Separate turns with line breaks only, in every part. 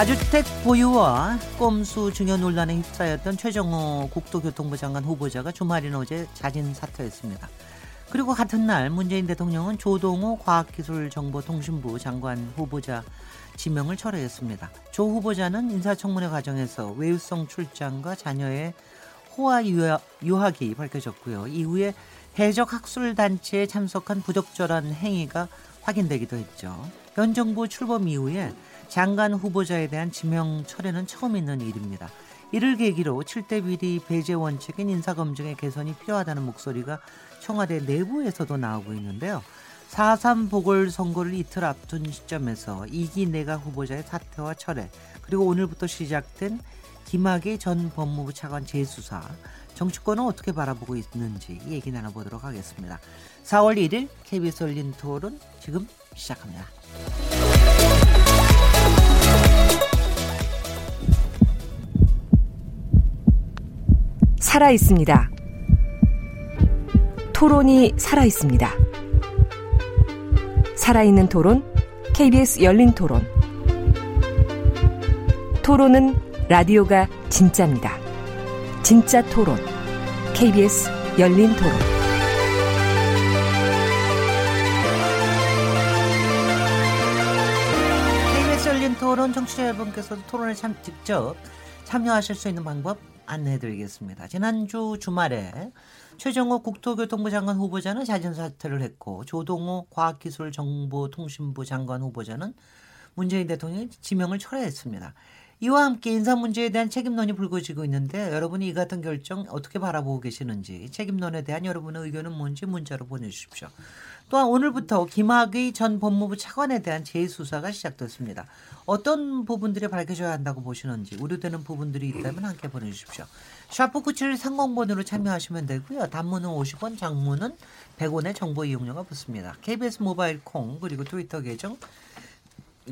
다주택 보유와 꼼수 중요 논란에 휩싸였던 최정호 국토교통부 장관 후보자가 주말인 어제 자진 사퇴했습니다. 그리고 같은 날 문재인 대통령은 조동호 과학기술정보통신부 장관 후보자 지명을 철회했습니다. 조 후보자는 인사청문회 과정에서 외유성 출장과 자녀의 호화 유학이 밝혀졌고요. 이후에 해적 학술 단체에 참석한 부적절한 행위가 확인되기도 했죠. 현 정부 출범 이후에 장관 후보자에 대한 지명 철회는 처음 있는 일입니다. 이를 계기로 7대 비리 배제 원칙인 인사검증의 개선이 필요하다는 목소리가 청와대 내부에서도 나오고 있는데요. 4.3 보궐선거를 이틀 앞둔 시점에서 이기 내각 후보자의 사퇴와 철회 그리고 오늘부터 시작된 김학의 전 법무부 차관 재수사 정치권은 어떻게 바라보고 있는지 얘기 나눠보도록 하겠습니다. 4월 1일 KBS 열린 토론 지금 시작합니다.
살아 있습니다. 토론이 살아 있습니다. 살아있는 토론, KBS 열린 토론. 토론은 라디오가 진짜입니다. 진짜 토론, KBS 열린 토론.
KBS 열린 토론 청취자 여러분께서도 토론에 참 직접 참여하실 수 있는 방법 안내해드리겠습니다. 지난주 주말에 최정호 국토교통부 장관 후보자는 자진 사퇴를 했고 조동호 과학기술정보통신부 장관 후보자는 문재인 대통령이 지명을 철회했습니다. 이와 함께 인사 문제에 대한 책임론이 불거지고 있는데 여러분이 이 같은 결정 어떻게 바라보고 계시는지 책임론에 대한 여러분의 의견은 뭔지 문자로 보내주십시오. 또한 오늘부터 김학의 전 법무부 차관에 대한 재수사가 시작됐습니다. 어떤 부분들이 밝혀져야 한다고 보시는지 우려되는 부분들이 있다면 함께 보내주십시오. 샤프 9730번으로 참여하시면 되고요. 단문은 50원, 장문은 100원의 정보 이용료가 붙습니다. KBS 모바일 콩 그리고 트위터 계정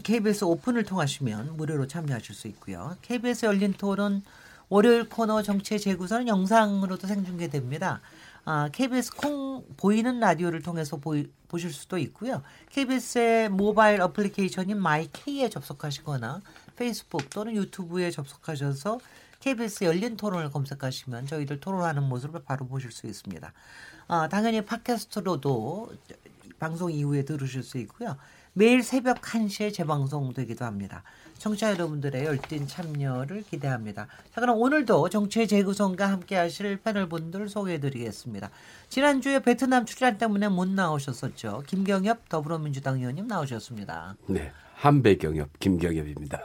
KBS 오픈을 통하시면 무료로 참여하실 수 있고요. KBS 열린 토론 월요일 코너 정치의 재구성은 영상으로도 생중계됩니다. 아, KBS 콩 보이는 라디오를 통해서 보이, 보실 수도 있고요. KBS의 모바일 어플리케이션인 마이K에 접속하시거나 페이스북 또는 유튜브에 접속하셔서 KBS 열린 토론을 검색하시면 저희들 토론하는 모습을 바로 보실 수 있습니다. 아, 당연히 팟캐스트로도 방송 이후에 들으실 수 있고요. 매일 새벽 1시에 재방송되기도 합니다. 청취자 여러분들의 열띤 참여를 기대합니다. 자, 그럼 오늘도 정치의 재구성과 함께 하실 패널 분들 소개해 드리겠습니다. 지난주에 베트남 출장 때문에 못 나오셨었죠. 김경엽 더불어민주당 의원님 나오셨습니다.
네. 한배 경협 김경협입니다.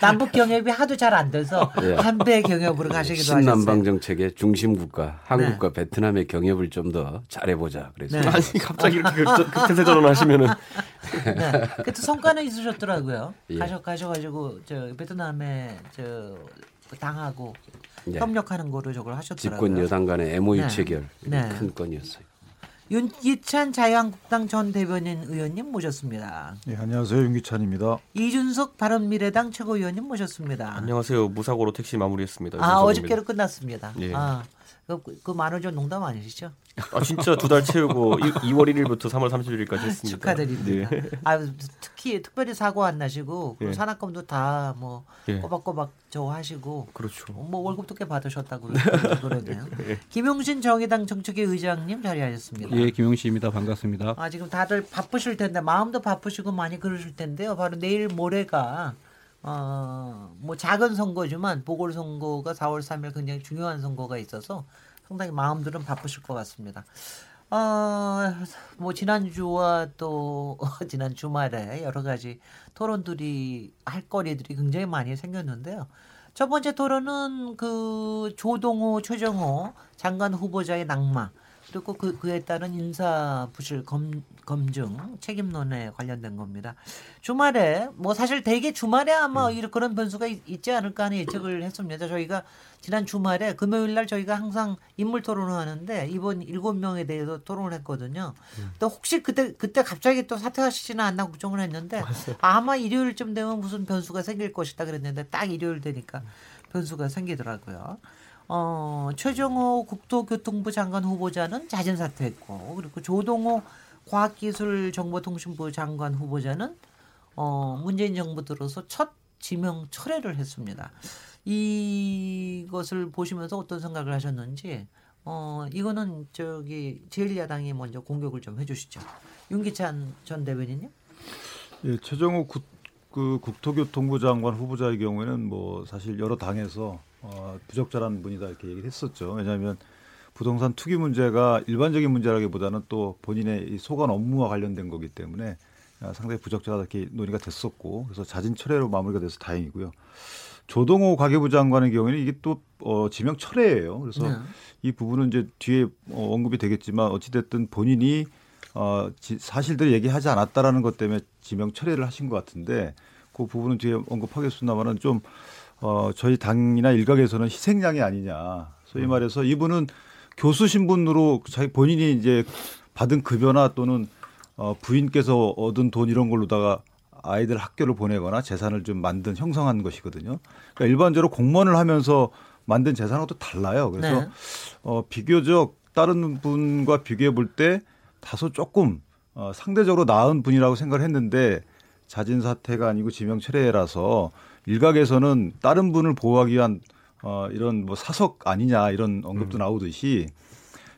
남북 경협이 하도 잘 안 돼서 네. 한배 경협으로 가시기도
신남방 하셨어요. 신남방 정책의 중심 국가 한국과 네. 베트남의 경협을 좀 더 잘해보자. 그래서
네. 아니 갑자기 이렇게 급태세 전환하시면은
네. 그때 성과는 있으셨더라고요. 예. 가셔 가셔가지고 저 베트남에 저 당하고 네. 협력하는 거로 저걸 하셨더라고요.
집권 여당 간의 MOU 네. 체결 네. 큰 건이었어요.
윤기찬 자유한국당 전 대변인 의원님 모셨습니다.
네, 안녕하세요. 윤기찬입니다.
이준석 바른미래당 최고위원님 모셨습니다.
안녕하세요. 무사고로 택시 마무리했습니다.
아, 어저께로 끝났습니다. 예. 아, 그, 그 만원전 농담 아니시죠?
아 진짜 두 달 채우고 2, 월 1일부터 3월 30일까지 했습니다.
축하드립니다. 네. 아 특히 특별히 사고 안 나시고 예. 산악금도 다뭐 예. 꼬박꼬박 저 하시고
그렇죠.
뭐 월급도 꽤 받으셨다고 그러네요. 예. 김용신 정의당 정책위 의장님 자리하셨습니다.
예, 김용신입니다. 반갑습니다.
아 지금 다들 바쁘실 텐데 마음도 바쁘시고 많이 그러실 텐데요. 바로 내일 모레가 어, 뭐 작은 선거지만 보궐 선거가 4월 3일 굉장히 중요한 선거가 있어서 상당히 마음들은 바쁘실 것 같습니다. 어, 뭐 지난주와 또 지난 주말에 여러 가지 토론들이 할 거리들이 굉장히 많이 생겼는데요. 첫 번째 토론은 그 조동호, 최정호 장관 후보자의 낙마 그리고 그, 그에 따른 인사 부실 검, 검증 책임론에 관련된 겁니다. 주말에 뭐 사실 대개 주말에 아마 이런 그런 변수가 있, 지 않을까 하는 예측을 했습니다. 저희가 지난 주말에 금요일 날 저희가 항상 인물 토론을 하는데 이번 일곱 명에 대해서 토론을 했거든요. 또 혹시 그때 그때 갑자기 또 사퇴하시지는 않나 걱정을 했는데 아마 일요일쯤 되면 무슨 변수가 생길 것이다 그랬는데 딱 일요일 되니까 변수가 생기더라고요. 어, 최정호 국토교통부 장관 후보자는 자진 사퇴했고 그리고 조동호 과학기술정보통신부 장관 후보자는 어, 문재인 정부 들어서 첫 지명 철회를 했습니다. 이것을 보시면서 어떤 생각을 하셨는지 어, 이거는 저기 제1야당이 먼저 공격을 좀 해주시죠. 윤기찬 전 대변인님.
예, 최정호 국, 그 국토교통부 장관 후보자의 경우에는 뭐 사실 여러 당에서 어, 부적절한 분이다 이렇게 얘기를 했었죠. 왜냐하면 부동산 투기 문제가 일반적인 문제라기보다는 또 본인의 이 소관 업무와 관련된 거기 때문에 아, 상당히 부적절하다 이렇게 논의가 됐었고 그래서 자진 철회로 마무리가 돼서 다행이고요. 조동호 가계부 장관의 경우에는 이게 또 어, 지명 철회예요. 그래서 네. 이 부분은 이제 뒤에 어, 언급이 되겠지만 어찌됐든 본인이 어, 지, 사실들 얘기하지 않았다라는 것 때문에 지명 철회를 하신 것 같은데 그 부분은 뒤에 언급하겠습니다만은 좀 어, 저희 당이나 일각에서는 희생양이 아니냐. 소위 음. 말해서 이분은 교수 신분으로 자기 본인이 이제 받은 급여나 또는 어, 부인께서 얻은 돈 이런 걸로다가 아이들 학교를 보내거나 재산을 좀 만든 형성한 것이거든요. 그러니까 일반적으로 공무원을 하면서 만든 재산하고 또 달라요. 그래서 네. 어, 비교적 다른 분과 비교해 볼 때 다소 조금 어, 상대적으로 나은 분이라고 생각을 했는데 자진 사퇴가 아니고 지명 철회라서 일각에서는 다른 분을 보호하기 위한 어, 이런 뭐 사석 아니냐 이런 언급도 음. 나오듯이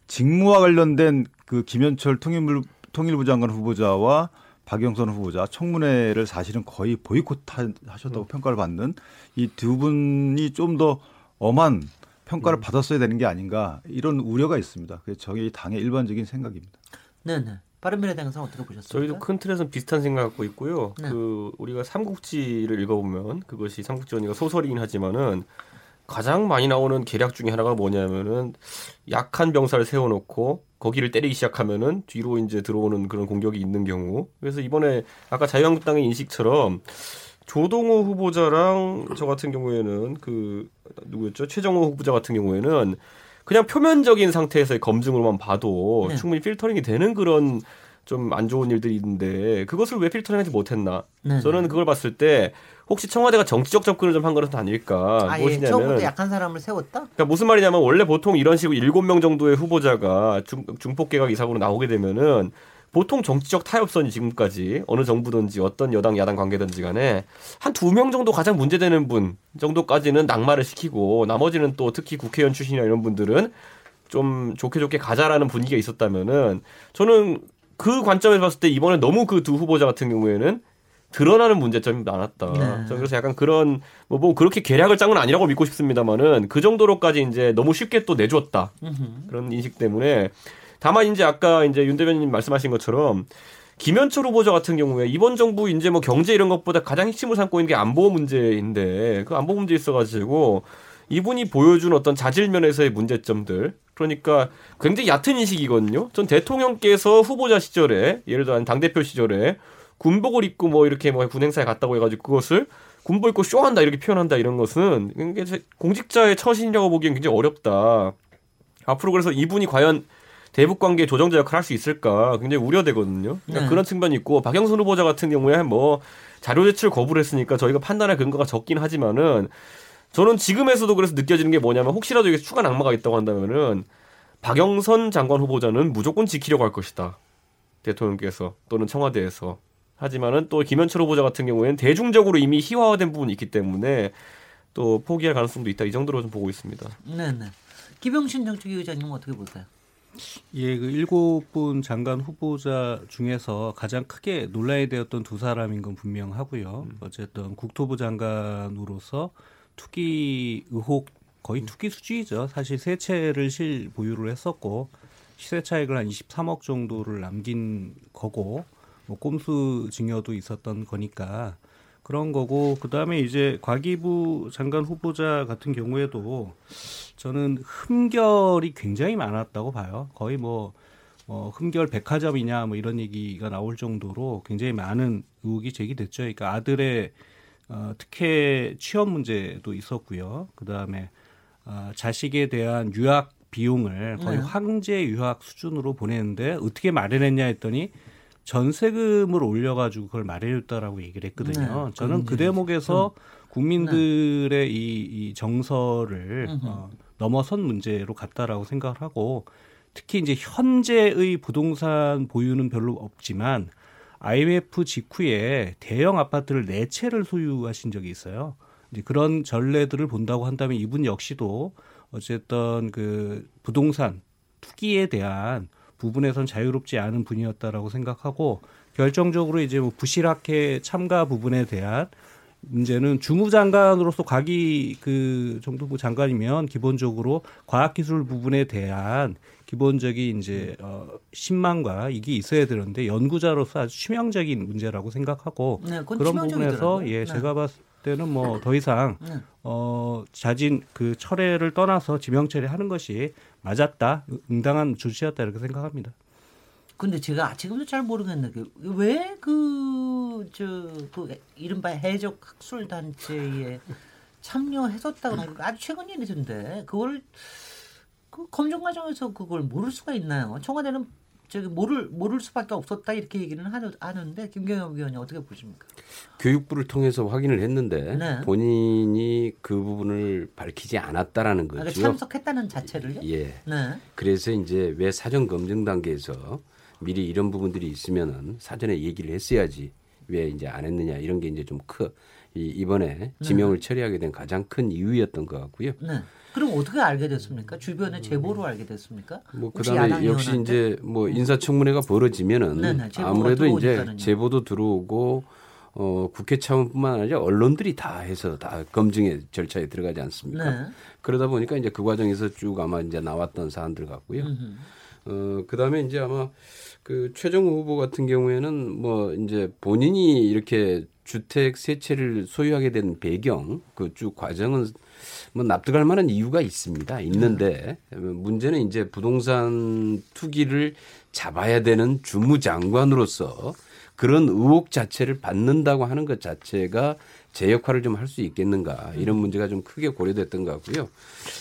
직무와 관련된 그 김현철 통일부, 통일부 장관 후보자와 박영선 후보자 청문회를 사실은 거의 보이콧 하셨다고 음. 평가를 받는 이 두 분이 좀 더 엄한 평가를 음. 받았어야 되는 게 아닌가 이런 우려가 있습니다. 그게 저희 당의 일반적인 생각입니다.
네네. 바른미래당에서 어떻게 보셨습니까?
저희도 큰 틀에서 비슷한 생각 갖고 있고요. 네. 그 우리가 삼국지를 읽어보면 그것이 삼국지 언니가 소설이긴 하지만은 가장 많이 나오는 계략 중에 하나가 뭐냐면은 약한 병사를 세워놓고 거기를 때리기 시작하면은 뒤로 이제 들어오는 그런 공격이 있는 경우. 그래서 이번에 아까 자유한국당의 인식처럼 조동호 후보자랑 저 같은 경우에는 그 누구였죠? 최정호 후보자 같은 경우에는 그냥 표면적인 상태에서의 검증으로만 봐도 네. 충분히 필터링이 되는 그런 좀 안 좋은 일들이 있는데 그것을 왜 필터링하지 못했나? 네. 저는 그걸 봤을 때 혹시 청와대가 정치적 접근을 좀 한 것은 아닐까?
아, 무엇이냐면 예. 약한 사람을 세웠다?
그러니까 무슨 말이냐면 원래 보통 이런 식으로 일곱 명 정도의 후보자가 중, 중폭 개각 이사으로 나오게 되면은 보통 정치적 타협선이 지금까지 어느 정부든지 어떤 여당 야당 관계든지 간에 한 두 명 정도 가장 문제되는 분 정도까지는 낙마를 시키고 나머지는 또 특히 국회의원 출신이나 이런 분들은 좀 좋게 좋게 가자라는 분위기가 있었다면은 저는 그 관점에서 봤을 때 이번에 너무 그 두 후보자 같은 경우에는 드러나는 문제점이 많았다. 네. 그래서 약간 그런 뭐, 뭐 그렇게 계략을 짠 건 아니라고 믿고 싶습니다만은 그 정도로까지 이제 너무 쉽게 또 내줬다 그런 인식 때문에 다만 이제 아까 이제 윤 대변인 말씀하신 것처럼 김현철 후보자 같은 경우에 이번 정부 이제 뭐 경제 이런 것보다 가장 핵심을 삼고 있는 게 안보 문제인데 그 안보 문제 있어가지고 이분이 보여준 어떤 자질 면에서의 문제점들 그러니까 굉장히 얕은 인식이거든요. 전 대통령께서 후보자 시절에 예를 들어 당 대표 시절에 군복을 입고 뭐 이렇게 뭐 군행사에 갔다고 해가지고 그것을 군복 입고 쇼한다 이렇게 표현한다 이런 것은 공직자의 처신이라고 보기엔 굉장히 어렵다. 앞으로 그래서 이분이 과연 대북 관계 조정자 역할을 할 수 있을까 굉장히 우려되거든요. 그러니까 네. 그런 측면이 있고 박영선 후보자 같은 경우에 뭐 자료 제출 거부를 했으니까 저희가 판단할 근거가 적긴 하지만은 저는 지금에서도 그래서 느껴지는 게 뭐냐면 혹시라도 이게 추가 낙마가 있다고 한다면은 박영선 장관 후보자는 무조건 지키려고 할 것이다. 대통령께서 또는 청와대에서. 하지만은 또 김현철 후보자 같은 경우에는 대중적으로 이미 희화화된 부분이 있기 때문에 또 포기할 가능성도 있다. 이 정도로 좀 보고 있습니다.
네, 네. 김영신 정책위 의장님은 어떻게 보세요?
예, 그 일곱 분 장관 후보자 중에서 가장 크게 논란이 되었던 두 사람인 건 분명하고요. 음. 어쨌든 국토부 장관으로서 투기 의혹 거의 음. 투기 수준이죠. 사실 세 채를 실 보유를 했었고 시세 차익을 한 23억 정도를 남긴 거고 뭐 꼼수 증여도 있었던 거니까 그런 거고 그다음에 이제 과기부 장관 후보자 같은 경우에도 저는 흠결이 굉장히 많았다고 봐요. 거의 뭐 어, 흠결 백화점이냐 뭐 이런 얘기가 나올 정도로 굉장히 많은 의혹이 제기됐죠. 그러니까 아들의 어, 특혜 취업 문제도 있었고요. 그 다음에 어, 자식에 대한 유학 비용을 거의
네.
황제 유학 수준으로 보내는데 어떻게 마련했냐 했더니 전세금을 올려가지고 그걸 마련했다라고 얘기를 했거든요.
네,
저는 그 대목에서 국민들의 이, 이 정서를 어, 넘어선 문제로 갔다라고 생각을 하고 특히 이제 현재의 부동산 보유는 별로 없지만 IMF 직후에 대형 아파트를 네 채를 소유하신 적이 있어요. 이제 그런 전례들을 본다고 한다면 이분 역시도 어쨌든 그 부동산 투기에 대한 부분에선 자유롭지 않은 분이었다라고 생각하고 결정적으로 이제 뭐 부실학회 참가 부분에 대한 문제는 주무장관으로서 과기 그 정도부 장관이면 기본적으로 과학기술 부분에 대한 기본적인 이제 어 신망과 이게 있어야 되는데 연구자로서 아주 치명적인 문제라고 생각하고
네,
그런. 부분에서 예
네.
제가 봤을 때는 뭐 더 이상
네.
어 자진 그 철회를 떠나서 지명 처리하는 것이 맞았다 응당한 조치였다 이렇게 생각합니다.
근데 제가 지금도 잘 모르겠는데 그 왜그저그 이른바 해적 학술 단체에 참여했었다고 하는 거 아주 최근 일이던데 그걸 그 검증 과정에서 그걸 모를 수가 있나요? 청와대는 저기 모를 모를 수밖에 없었다 이렇게 얘기는 하는, 하는데 김경엽 위원이 어떻게 보십니까?
교육부를 통해서 확인을 했는데
네.
본인이 그 부분을 밝히지 않았다라는
아,
거죠.
참석했다는 자체를요?
예.
네.
그래서 이제 왜 사전 검증 단계에서 미리 이런 부분들이 있으면은 사전에 얘기를 했어야지 왜 이제 안 했느냐 이런 게 이제 좀 크. 이 이번에 지명을 처리하게 된 가장 큰 이유였던 것 같고요.
네. 그럼 어떻게 알게 됐습니까? 주변의 제보로 알게 됐습니까?
뭐 그다음에 역시
의원한테?
이제 뭐 인사청문회가 벌어지면은
네네, 제보가
아무래도 이제
들어오니까는요.
제보도 들어오고 어 국회 차원뿐만 아니라 언론들이 다 해서 다 검증의 절차에 들어가지 않습니까?
네.
그러다 보니까 이제 그 과정에서 쭉 아마 이제 나왔던 사안들 같고요.
음흠.
어 그 다음에 이제 아마 그 최정우 후보 같은 경우에는 뭐 이제 본인이 이렇게 주택 세 채를 소유하게 된 배경 그 쭉 과정은 뭐 납득할 만한 이유가 있습니다. 있는데 문제는 이제 부동산 투기를 잡아야 되는 주무장관으로서 그런 의혹 자체를 받는다고 하는 것 자체가 제 역할을 좀 할 수 있겠는가 이런 문제가 좀 크게 고려됐던 것 같고요.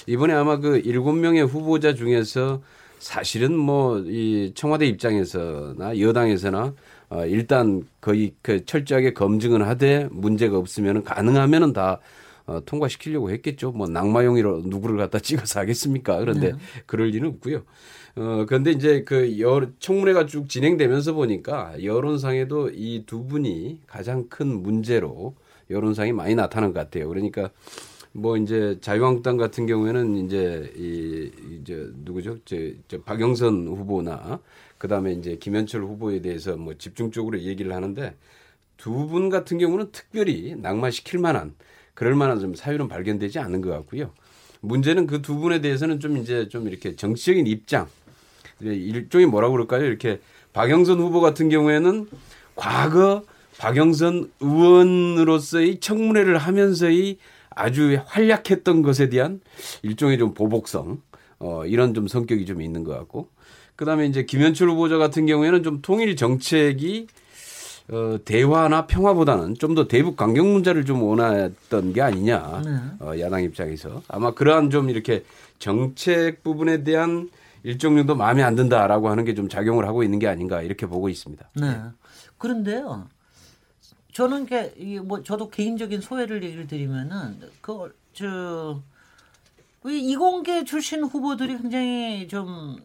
이번에 아마 그 일곱 명의 후보자 중에서 사실은 뭐 이 청와대 입장에서나 여당에서나 어 일단 거의 그 철저하게 검증은 하되 문제가 없으면은 가능하면은 다 어, 통과시키려고 했겠죠. 뭐 낙마용이로 누구를 갖다 찍어서 하겠습니까? 그런데 그럴 리는 없고요. 어, 그런데 이제 그 여, 청문회가 쭉 진행되면서 보니까 여론상에도 이 두 분이 가장 큰 문제로 여론상이 많이 나타난 것 같아요. 그러니까 뭐 이제 자유한국당 같은 경우에는 이제 이 이제 누구죠? 저, 저 박영선 후보나 그다음에 이제 김현철 후보에 대해서 뭐 집중적으로 얘기를 하는데 두 분 같은 경우는 특별히 낙마시킬 만한 그럴 만한 좀 사유는 발견되지 않은 것 같고요. 문제는 그 두 분에 대해서는 좀 이제 좀 이렇게 정치적인 입장 일종의 뭐라고 그럴까요? 이렇게 박영선 후보 같은 경우에는 과거 박영선 의원으로서의 청문회를 하면서의 아주 활약했던 것에 대한 일종의 좀 보복성 어 이런 좀 성격이 좀 있는 것 같고 그다음에 이제 김현철 후보자 같은 경우에는 좀 통일 정책이 어 대화나 평화보다는 좀 더 대북 강경 문제를 좀 원했던 게 아니냐
네.
어 야당 입장에서 아마 그러한 좀 이렇게 정책 부분에 대한 일정 정도 마음에 안 든다라고 하는 게 좀 작용을 하고 있는 게 아닌가 이렇게 보고 있습니다.
네. 그런데요. 저는 게, 이게 뭐, 저도 개인적인 소회를 얘기를 드리면은, 그, 저, 왜 이공계 출신 후보들이 굉장히 좀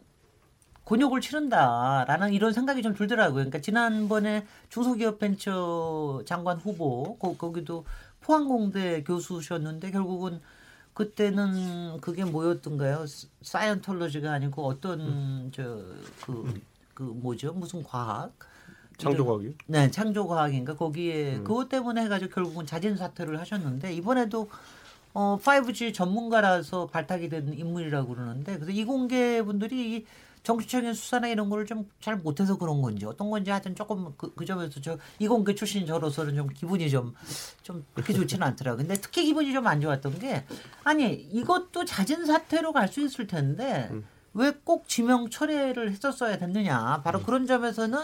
곤욕을 치른다라는 이런 생각이 좀 들더라고요. 그러니까 지난번에 중소기업 벤처 장관 후보, 거, 거기도 포항공대 교수셨는데 결국은 그때는 그게 뭐였던가요? 사이언톨로지가 아니고 어떤 저그 그 뭐죠? 무슨 과학?
창조과학이요?
네, 창조과학인가 거기에 그것 때문에 해가지고 결국은 자진 사퇴를 하셨는데 이번에도 어 5G 전문가라서 발탁이 된 인물이라고 그러는데 그래서 이공계 분들이 이 정치적인 수사나 이런 거를 좀 잘 못해서 그런 건지 어떤 건지 하여튼 조금 그, 그 점에서 저 이공계 출신 저로서는 좀 기분이 좀 좀 그렇게 좋지는 않더라고요. 근데 특히 기분이 좀 안 좋았던 게 아니 이것도 잦은 사태로 갈 수 있을 텐데 왜꼭 지명 철회를 했었어야 됐느냐. 바로 그런 점에서는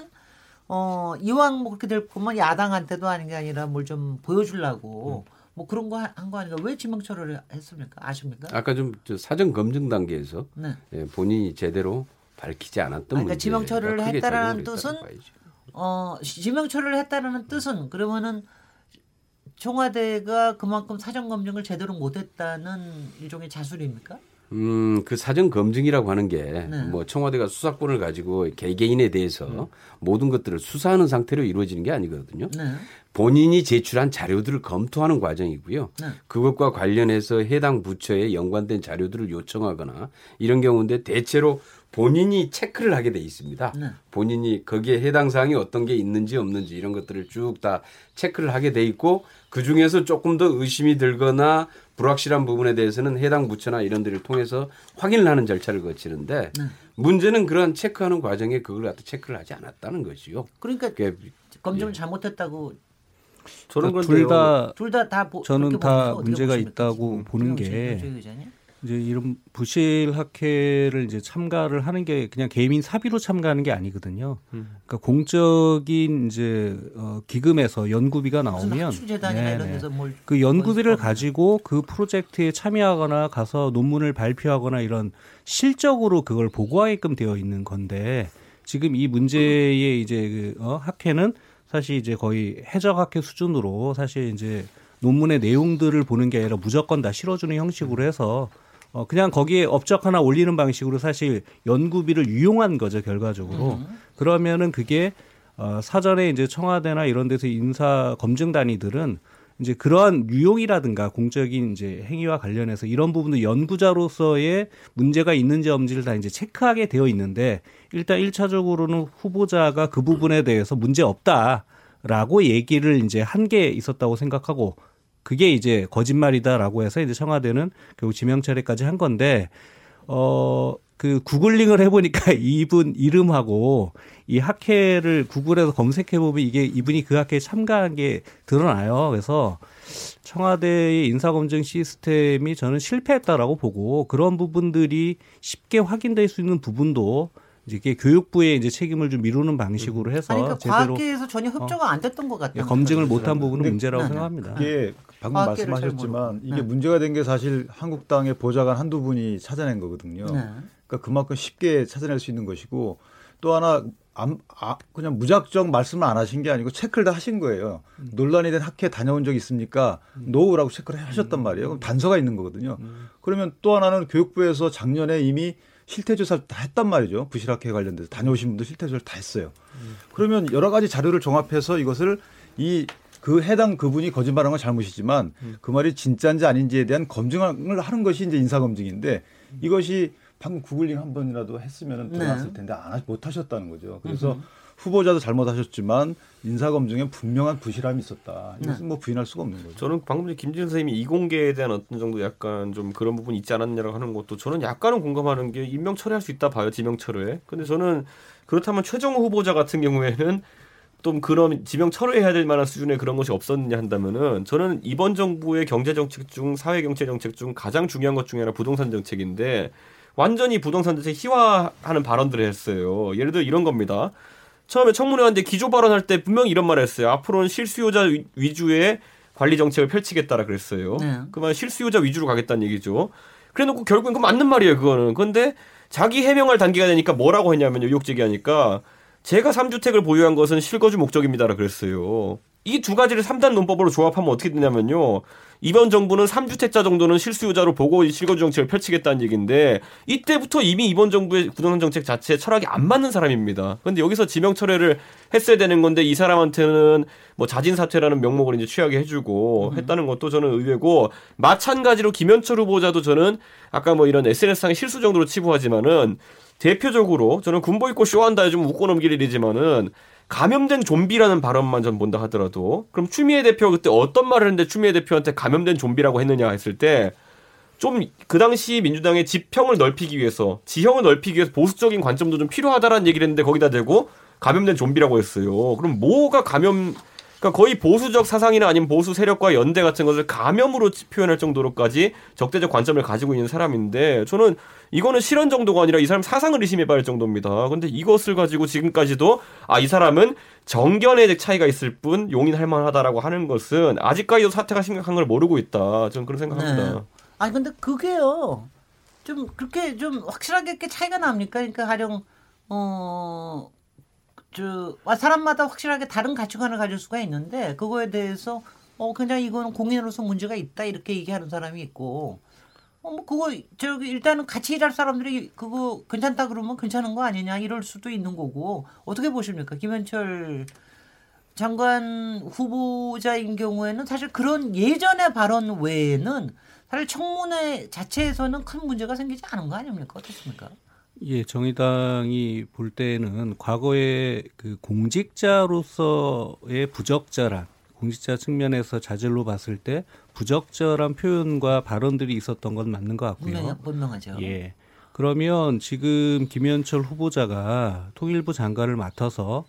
어 이왕 뭐 그렇게 될 거면 야당한테도 아닌 게 아니라 뭘 좀 보여주려고 뭐 그런 거한거 아닌가 왜 지명 철회를 했습니까? 아십니까?
아까 좀저 사전 검증 단계에서
네.
예, 본인이 제대로 밝히지 않았던
그러니까
문제.
지명 처리를 했다라는 뜻은 어 지명 처리를 했다라는 뜻은 그러면은 청와대가 그만큼 사전 검증을 제대로 못했다는 일종의 자술입니까?
음, 그 사전 검증이라고 하는 게
네.
뭐 청와대가 수사권을 가지고 개개인에 대해서 모든 것들을 수사하는 상태로 이루어지는 게 아니거든요.
네.
본인이 제출한 자료들을 검토하는 과정이고요.
네.
그것과 관련해서 해당 부처에 연관된 자료들을 요청하거나 이런 경우인데 대체로 본인이 체크를 하게 돼 있습니다.
네.
본인이 거기에 해당 사항이 어떤 게 있는지 없는지 이런 것들을 쭉 다 체크를 하게 돼 있고 그 중에서 조금 더 의심이 들거나 불확실한 부분에 대해서는 해당 부처나 이런 데를 통해서 확인을 하는 절차를 거치는데
네.
문제는 그런 체크하는 과정에 그걸 갖다 체크를 하지 않았다는 것이요.
그러니까
그게
검증을 잘못했다고
저는 그런데요.
둘다
둘다다
저는 다 문제가 있다고 보는 게 이제 이런 부실 학회를 이제 참가를 하는 게 그냥 개인 사비로 참가하는 게 아니거든요. 그러니까 공적인 이제 어, 기금에서 연구비가 나오면.
데서
뭘그 연구비를. 가지고 그 프로젝트에 참여하거나 가서 논문을 발표하거나 이런 실적으로 그걸 보고하게끔 되어 있는 건데 지금 이 문제의 이제 그 어, 학회는 사실 이제 거의 해적 학회 수준으로 사실 이제 논문의 내용들을 보는 게 아니라 무조건 다 실어주는 형식으로 해서 어 그냥 거기에 업적 하나 올리는 방식으로 사실 연구비를 유용한 거죠 결과적으로. 그러면은 그게 어 사전에 이제 청와대나 이런 데서 인사 검증 단위들은 이제 그러한 유용이라든가 공적인 이제 행위와 관련해서 이런 부분도 연구자로서의 문제가 있는지 없는지를 다 이제 체크하게 되어 있는데 일단 일차적으로는 후보자가 그 부분에 대해서 문제 없다라고 얘기를 이제 한 게 있었다고 생각하고 그게 이제 거짓말이다라고 해서 이제 청와대는 결국 지명 철회까지 한 건데 어 그 구글링을 해보니까 이분 이름하고 이 학회를 구글에서 검색해 보면 이게 이분이 그 학회에 참가한 게 드러나요. 그래서 청와대의 인사검증 시스템이 저는 실패했다라고 보고 그런 부분들이 쉽게 확인될 수 있는 부분도 이제 이게 교육부의 이제 책임을 좀 미루는 방식으로 해서
아니 그러니까
제대로
과학계에서 전혀 협조가 안 됐던 것 같아요.
예, 검증을 못한 부분은 문제라고
네.
생각합니다.
이게 방금 말씀하셨지만. 이게
네.
문제가 된 게 사실 한국당의 보좌관 한두 분이 찾아낸 거거든요.
네.
그러니까 그만큼 쉽게 찾아낼 수 있는 것이고 또 하나 안, 아, 그냥 무작정 말씀을 안 하신 게 아니고 체크를 다 하신 거예요. 논란이 된 학회 다녀온 적 있습니까? 노우라고 체크를 하셨단 말이에요. 그럼 단서가 있는 거거든요. 그러면 또 하나는 교육부에서 작년에 이미 실태조사를 다 했단 말이죠. 부실학회 관련돼서 다녀오신 분들 실태조사를 다 했어요. 그러면 여러 가지 자료를 종합해서 이것을 이 그 해당 그분이 거짓말한 건 잘못이지만 그 말이 진짜인지 아닌지에 대한 검증을 하는 것이 이제 인사 검증인데 이것이 방금 구글링 한 번이라도 했으면
네.
들어갔을 텐데 안 하- 못 하셨다는 거죠. 그래서 후보자도 잘못하셨지만 인사 검증에 분명한 부실함이 있었다. 이것은 뭐 부인할 수가 없는 거죠.
저는 방금 전에 김진 선생님이 이공계에 대한 어떤 정도 약간 좀 그런 부분이 있지 않았냐라고 하는 것도 저는 약간은 공감하는 게 임명 철회할 수 있다 봐요 지명 철회. 근데 저는 그렇다면 최정호 후보자 같은 경우에는 좀 그런 지명 철회해야 될 만한 수준의 그런 것이 없었느냐 한다면은 저는 이번 정부의 경제 정책 중 사회 경제 정책 중 가장 중요한 것 중에 하나 부동산 정책인데 완전히 부동산 정책 희화하는 발언들을 했어요. 예를 들어 이런 겁니다. 처음에 청문회 왔는데 기조 발언할 때 분명히 이런 말을 했어요. 앞으로는 실수요자 위- 위주의 관리 정책을 펼치겠다라 그랬어요.
네.
그만 실수요자 위주로 가겠다는 얘기죠. 그래놓고 결국엔 그 맞는 말이에요. 그거는. 그런데 자기 해명할 단계가 되니까 뭐라고 했냐면 의혹 제기하니까 제가 3주택을 보유한 것은 실거주 목적입니다라 그랬어요. 이 두 가지를 3단 논법으로 조합하면 어떻게 되냐면요. 이번 정부는 3주택자 정도는 실수요자로 보고 이 실거주 정책을 펼치겠다는 얘기인데 이때부터 이미 이번 정부의 부동산 정책 자체에 철학이 안 맞는 사람입니다. 그런데 여기서 지명 철회를 했어야 되는 건데 이 사람한테는 뭐 자진 사퇴라는 명목을 이제 취하게 해주고 했다는 것도 저는 의외고 마찬가지로 김현철 후보자도 저는 아까 뭐 이런 SNS상의 실수 정도로 치부하지만은 대표적으로 저는 군복 입고 쇼한다에 좀 웃고 넘길 일이지만은 감염된 좀비라는 발언만 전 본다 하더라도 그럼 추미애 대표가 그때 어떤 말을 했는데 추미애 대표한테 감염된 좀비라고 했느냐 했을 때 좀 그 당시 민주당의 지평을 넓히기 위해서 지형을 넓히기 위해서 보수적인 관점도 좀 필요하다라는 얘기를 했는데 거기다 대고 감염된 좀비라고 했어요. 그럼 뭐가 감염 그러니까 거의 보수적 사상이나 아니면 보수 세력과 연대 같은 것을 감염으로 표현할 정도로까지 적대적 관점을 가지고 있는 사람인데 저는 이거는 실언 정도가 아니라 이 사람 사상을 의심해봐야 할 정도입니다. 근데 이것을 가지고 지금까지도 아 이 사람은 정견의 차이가 있을 뿐 용인할 만하다라고 하는 것은 아직까지도 사태가 심각한 걸 모르고 있다. 저는 그런 생각합니다.
네. 아니 근데 그게요. 좀 그렇게 좀 확실하게 차이가 납니까? 그러니까 가령 어. 저 아, 사람마다 확실하게 다른 가치관을 가질 수가 있는데 그거에 대해서 어 그냥 이거는 공인으로서 문제가 있다 이렇게 얘기하는 사람이 있고 어 뭐 그거 저기 일단은 같이 일할 사람들이 그거 괜찮다 그러면 괜찮은 거 아니냐 이럴 수도 있는 거고 어떻게 보십니까 김현철 장관 후보자인 경우에는 사실 그런 예전의 발언 외에는 사실 청문회 자체에서는 큰 문제가 생기지 않은 거 아닙니까? 어떻습니까?
예, 정의당이 볼 때는 과거에 그 공직자로서의 부적절한 공직자 측면에서 자질로 봤을 때 부적절한 표현과 발언들이 있었던 건 맞는 것 같고요.
분명, 분명하 죠.
예. 그러면 지금 김현철 후보자가 통일부 장관을 맡아서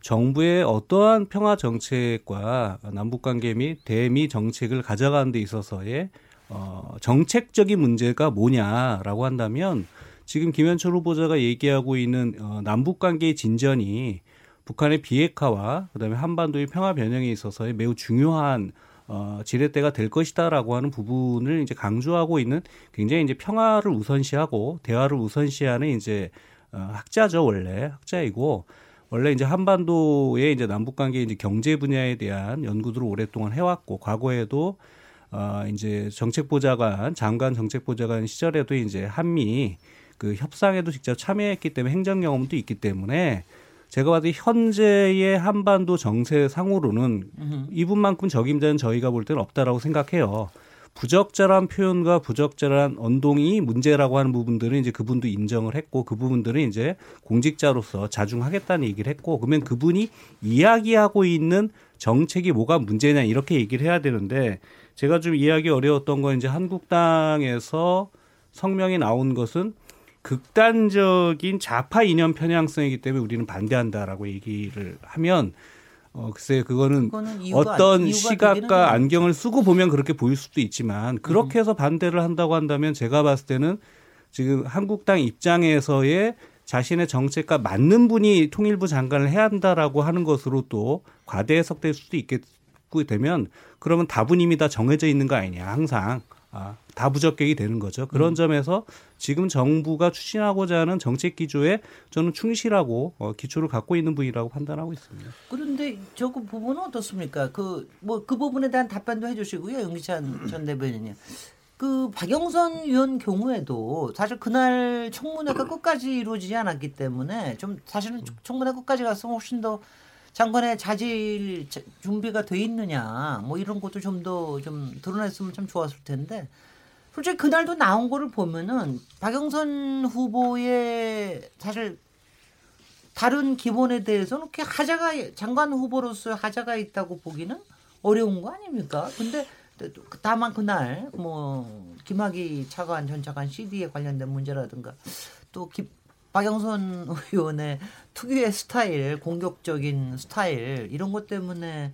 정부의 어떠한 평화 정책과 남북 관계 및 대미 정책을 가져가는 데 있어서의 어, 정책적인 문제가 뭐냐라고 한다면 지금 김현철 후보자가 얘기하고 있는 어, 남북 관계의 진전이 북한의 비핵화와 그다음에 한반도의 평화 변형에 있어서의 매우 중요한 어, 지렛대가 될 것이다라고 하는 부분을 이제 강조하고 있는 굉장히 이제 평화를 우선시하고 대화를 우선시하는 이제 어, 학자죠 원래. 학자이고 원래 이제 한반도의 이제 남북 관계 이제 경제 분야에 대한 연구들을 오랫동안 해왔고 과거에도 어, 이제 정책보좌관 장관 정책보좌관 시절에도 이제 한미 그 협상에도 직접 참여했기 때문에 행정 경험도 있기 때문에 제가 봐도 현재의 한반도 정세 상으로는 이분만큼 적임자는 저희가 볼 때는 없다라고 생각해요. 부적절한 표현과 부적절한 언동이 문제라고 하는 부분들은 이제 그분도 인정을 했고 그 부분들은 이제 공직자로서 자중하겠다는 얘기를 했고 그러면 그분이 이야기하고 있는 정책이 뭐가 문제냐 이렇게 얘기를 해야 되는데 제가 좀 이해하기 어려웠던 건 이제 한국당에서 성명이 나온 것은 극단적인 좌파 이념 편향성이기 때문에 우리는 반대한다라고 얘기를 하면 어 글쎄 그거는 어떤
되기는
시각과. 안경을 쓰고 보면 그렇게 보일 수도 있지만 그렇게 해서 반대를 한다고 한다면 제가 봤을 때는 지금 한국당 입장에서의 자신의 정책과 맞는 분이 통일부 장관을 해야 한다라고 하는 것으로 또 과대 해석될 수도 있겠고 되면 그러면 답은 이미 다 정해져 있는 거 아니냐 항상 아, 다 부적격이 되는 거죠. 그런 점에서 지금 정부가 추진하고자 하는 정책 기조에 저는 충실하고 어, 기초를 갖고 있는 분이라고 판단하고 있습니다.
그런데 저그 부분은 어떻습니까? 그 뭐 그 부분에 대한 답변도 해주시고요, 영기찬 전 대변인님. 그 박영선 의원 경우에도 사실 그날 청문회가 끝까지 이루어지지 않았기 때문에 좀 사실은 청문회 끝까지 갔으면 훨씬 더 장관의 자질 자- 준비가 돼 있느냐 뭐 이런 것도 좀 더좀 드러냈으면 참 좋았을 텐데 솔직히 그날도 나온 거를 보면은 박영선 후보의 사실 다른 기본에 대해서는 그렇게 하자가 장관 후보로서 하자가 있다고 보기는 어려운 거 아닙니까? 근데 다만 그날 뭐 김학의 차관 전 차관 CD에 관련된 문제라든가 또 기, 박영선 의원의 특유의 스타일, 공격적인 스타일 이런 것 때문에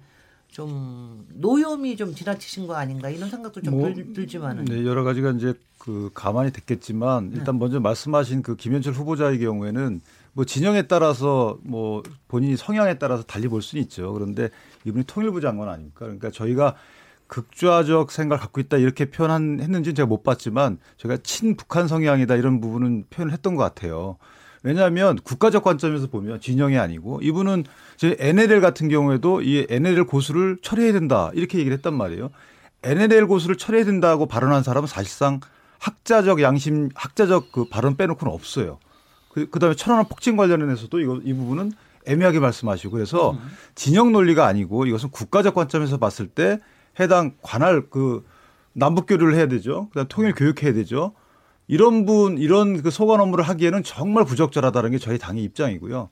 좀 노염이 좀 지나치신 거 아닌가 이런 생각도 좀
뭐,
들, 들지만은
네, 여러 가지가 이제 그 가만히 됐겠지만 일단 먼저 말씀하신 그 김현철 후보자의 경우에는 뭐 진영에 따라서 뭐 본인이 성향에 따라서 달리 볼 수는 있죠. 그런데 이분이 통일부 장관 아닙니까? 그러니까 저희가 극좌적 생각을 갖고 있다 이렇게 표현했는지는 제가 못 봤지만 제가 친북한 성향이다 이런 부분은 표현을 했던 것 같아요. 왜냐하면 국가적 관점에서 보면 진영이 아니고 이분은 제 NLL 같은 경우에도 이 NLL 고수를 처리해야 된다 이렇게 얘기를 했단 말이에요. NLL 고수를 처리해야 된다고 발언한 사람은 사실상 학자적 양심, 학자적 그 발언 빼놓고는 없어요. 그, 그 다음에 천안함 폭진 관련해서도 이거, 이 부분은 애매하게 말씀하시고 그래서 진영 논리가 아니고 이것은 국가적 관점에서 봤을 때 해당 관할 그 남북 교류를 해야 되죠. 그 다음 통일 교육해야 되죠. 이런 분 이런 그 소관 업무를 하기에는 정말 부적절하다는 게 저희 당의 입장이고요.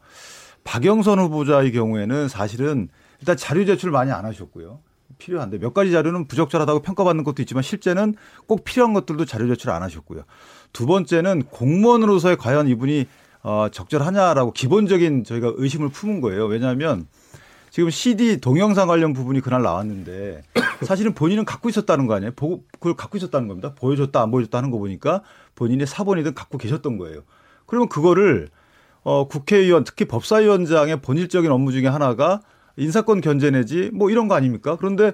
박영선 후보자의 경우에는 사실은 일단 자료 제출 많이 안 하셨고요. 필요한데 몇 가지 자료는 부적절하다고 평가받는 것도 있지만 실제는 꼭 필요한 것들도 자료 제출 안 하셨고요. 두 번째는 공무원으로서의 과연 이분이 어, 적절하냐라고 기본적인 저희가 의심을 품은 거예요. 왜냐하면 지금 CD 동영상 관련 부분이 그날 나왔는데 사실은 본인은 갖고 있었다는 거 아니에요? 보고 그걸 갖고 있었다는 겁니다. 보여줬다 안 보여줬다 하는 거 보니까 본인의 사본이든 갖고 계셨던 거예요. 그러면 그거를 어, 국회의원 특히 법사위원장의 본질적인 업무 중에 하나가 인사권 견제 내지 뭐 이런 거 아닙니까? 그런데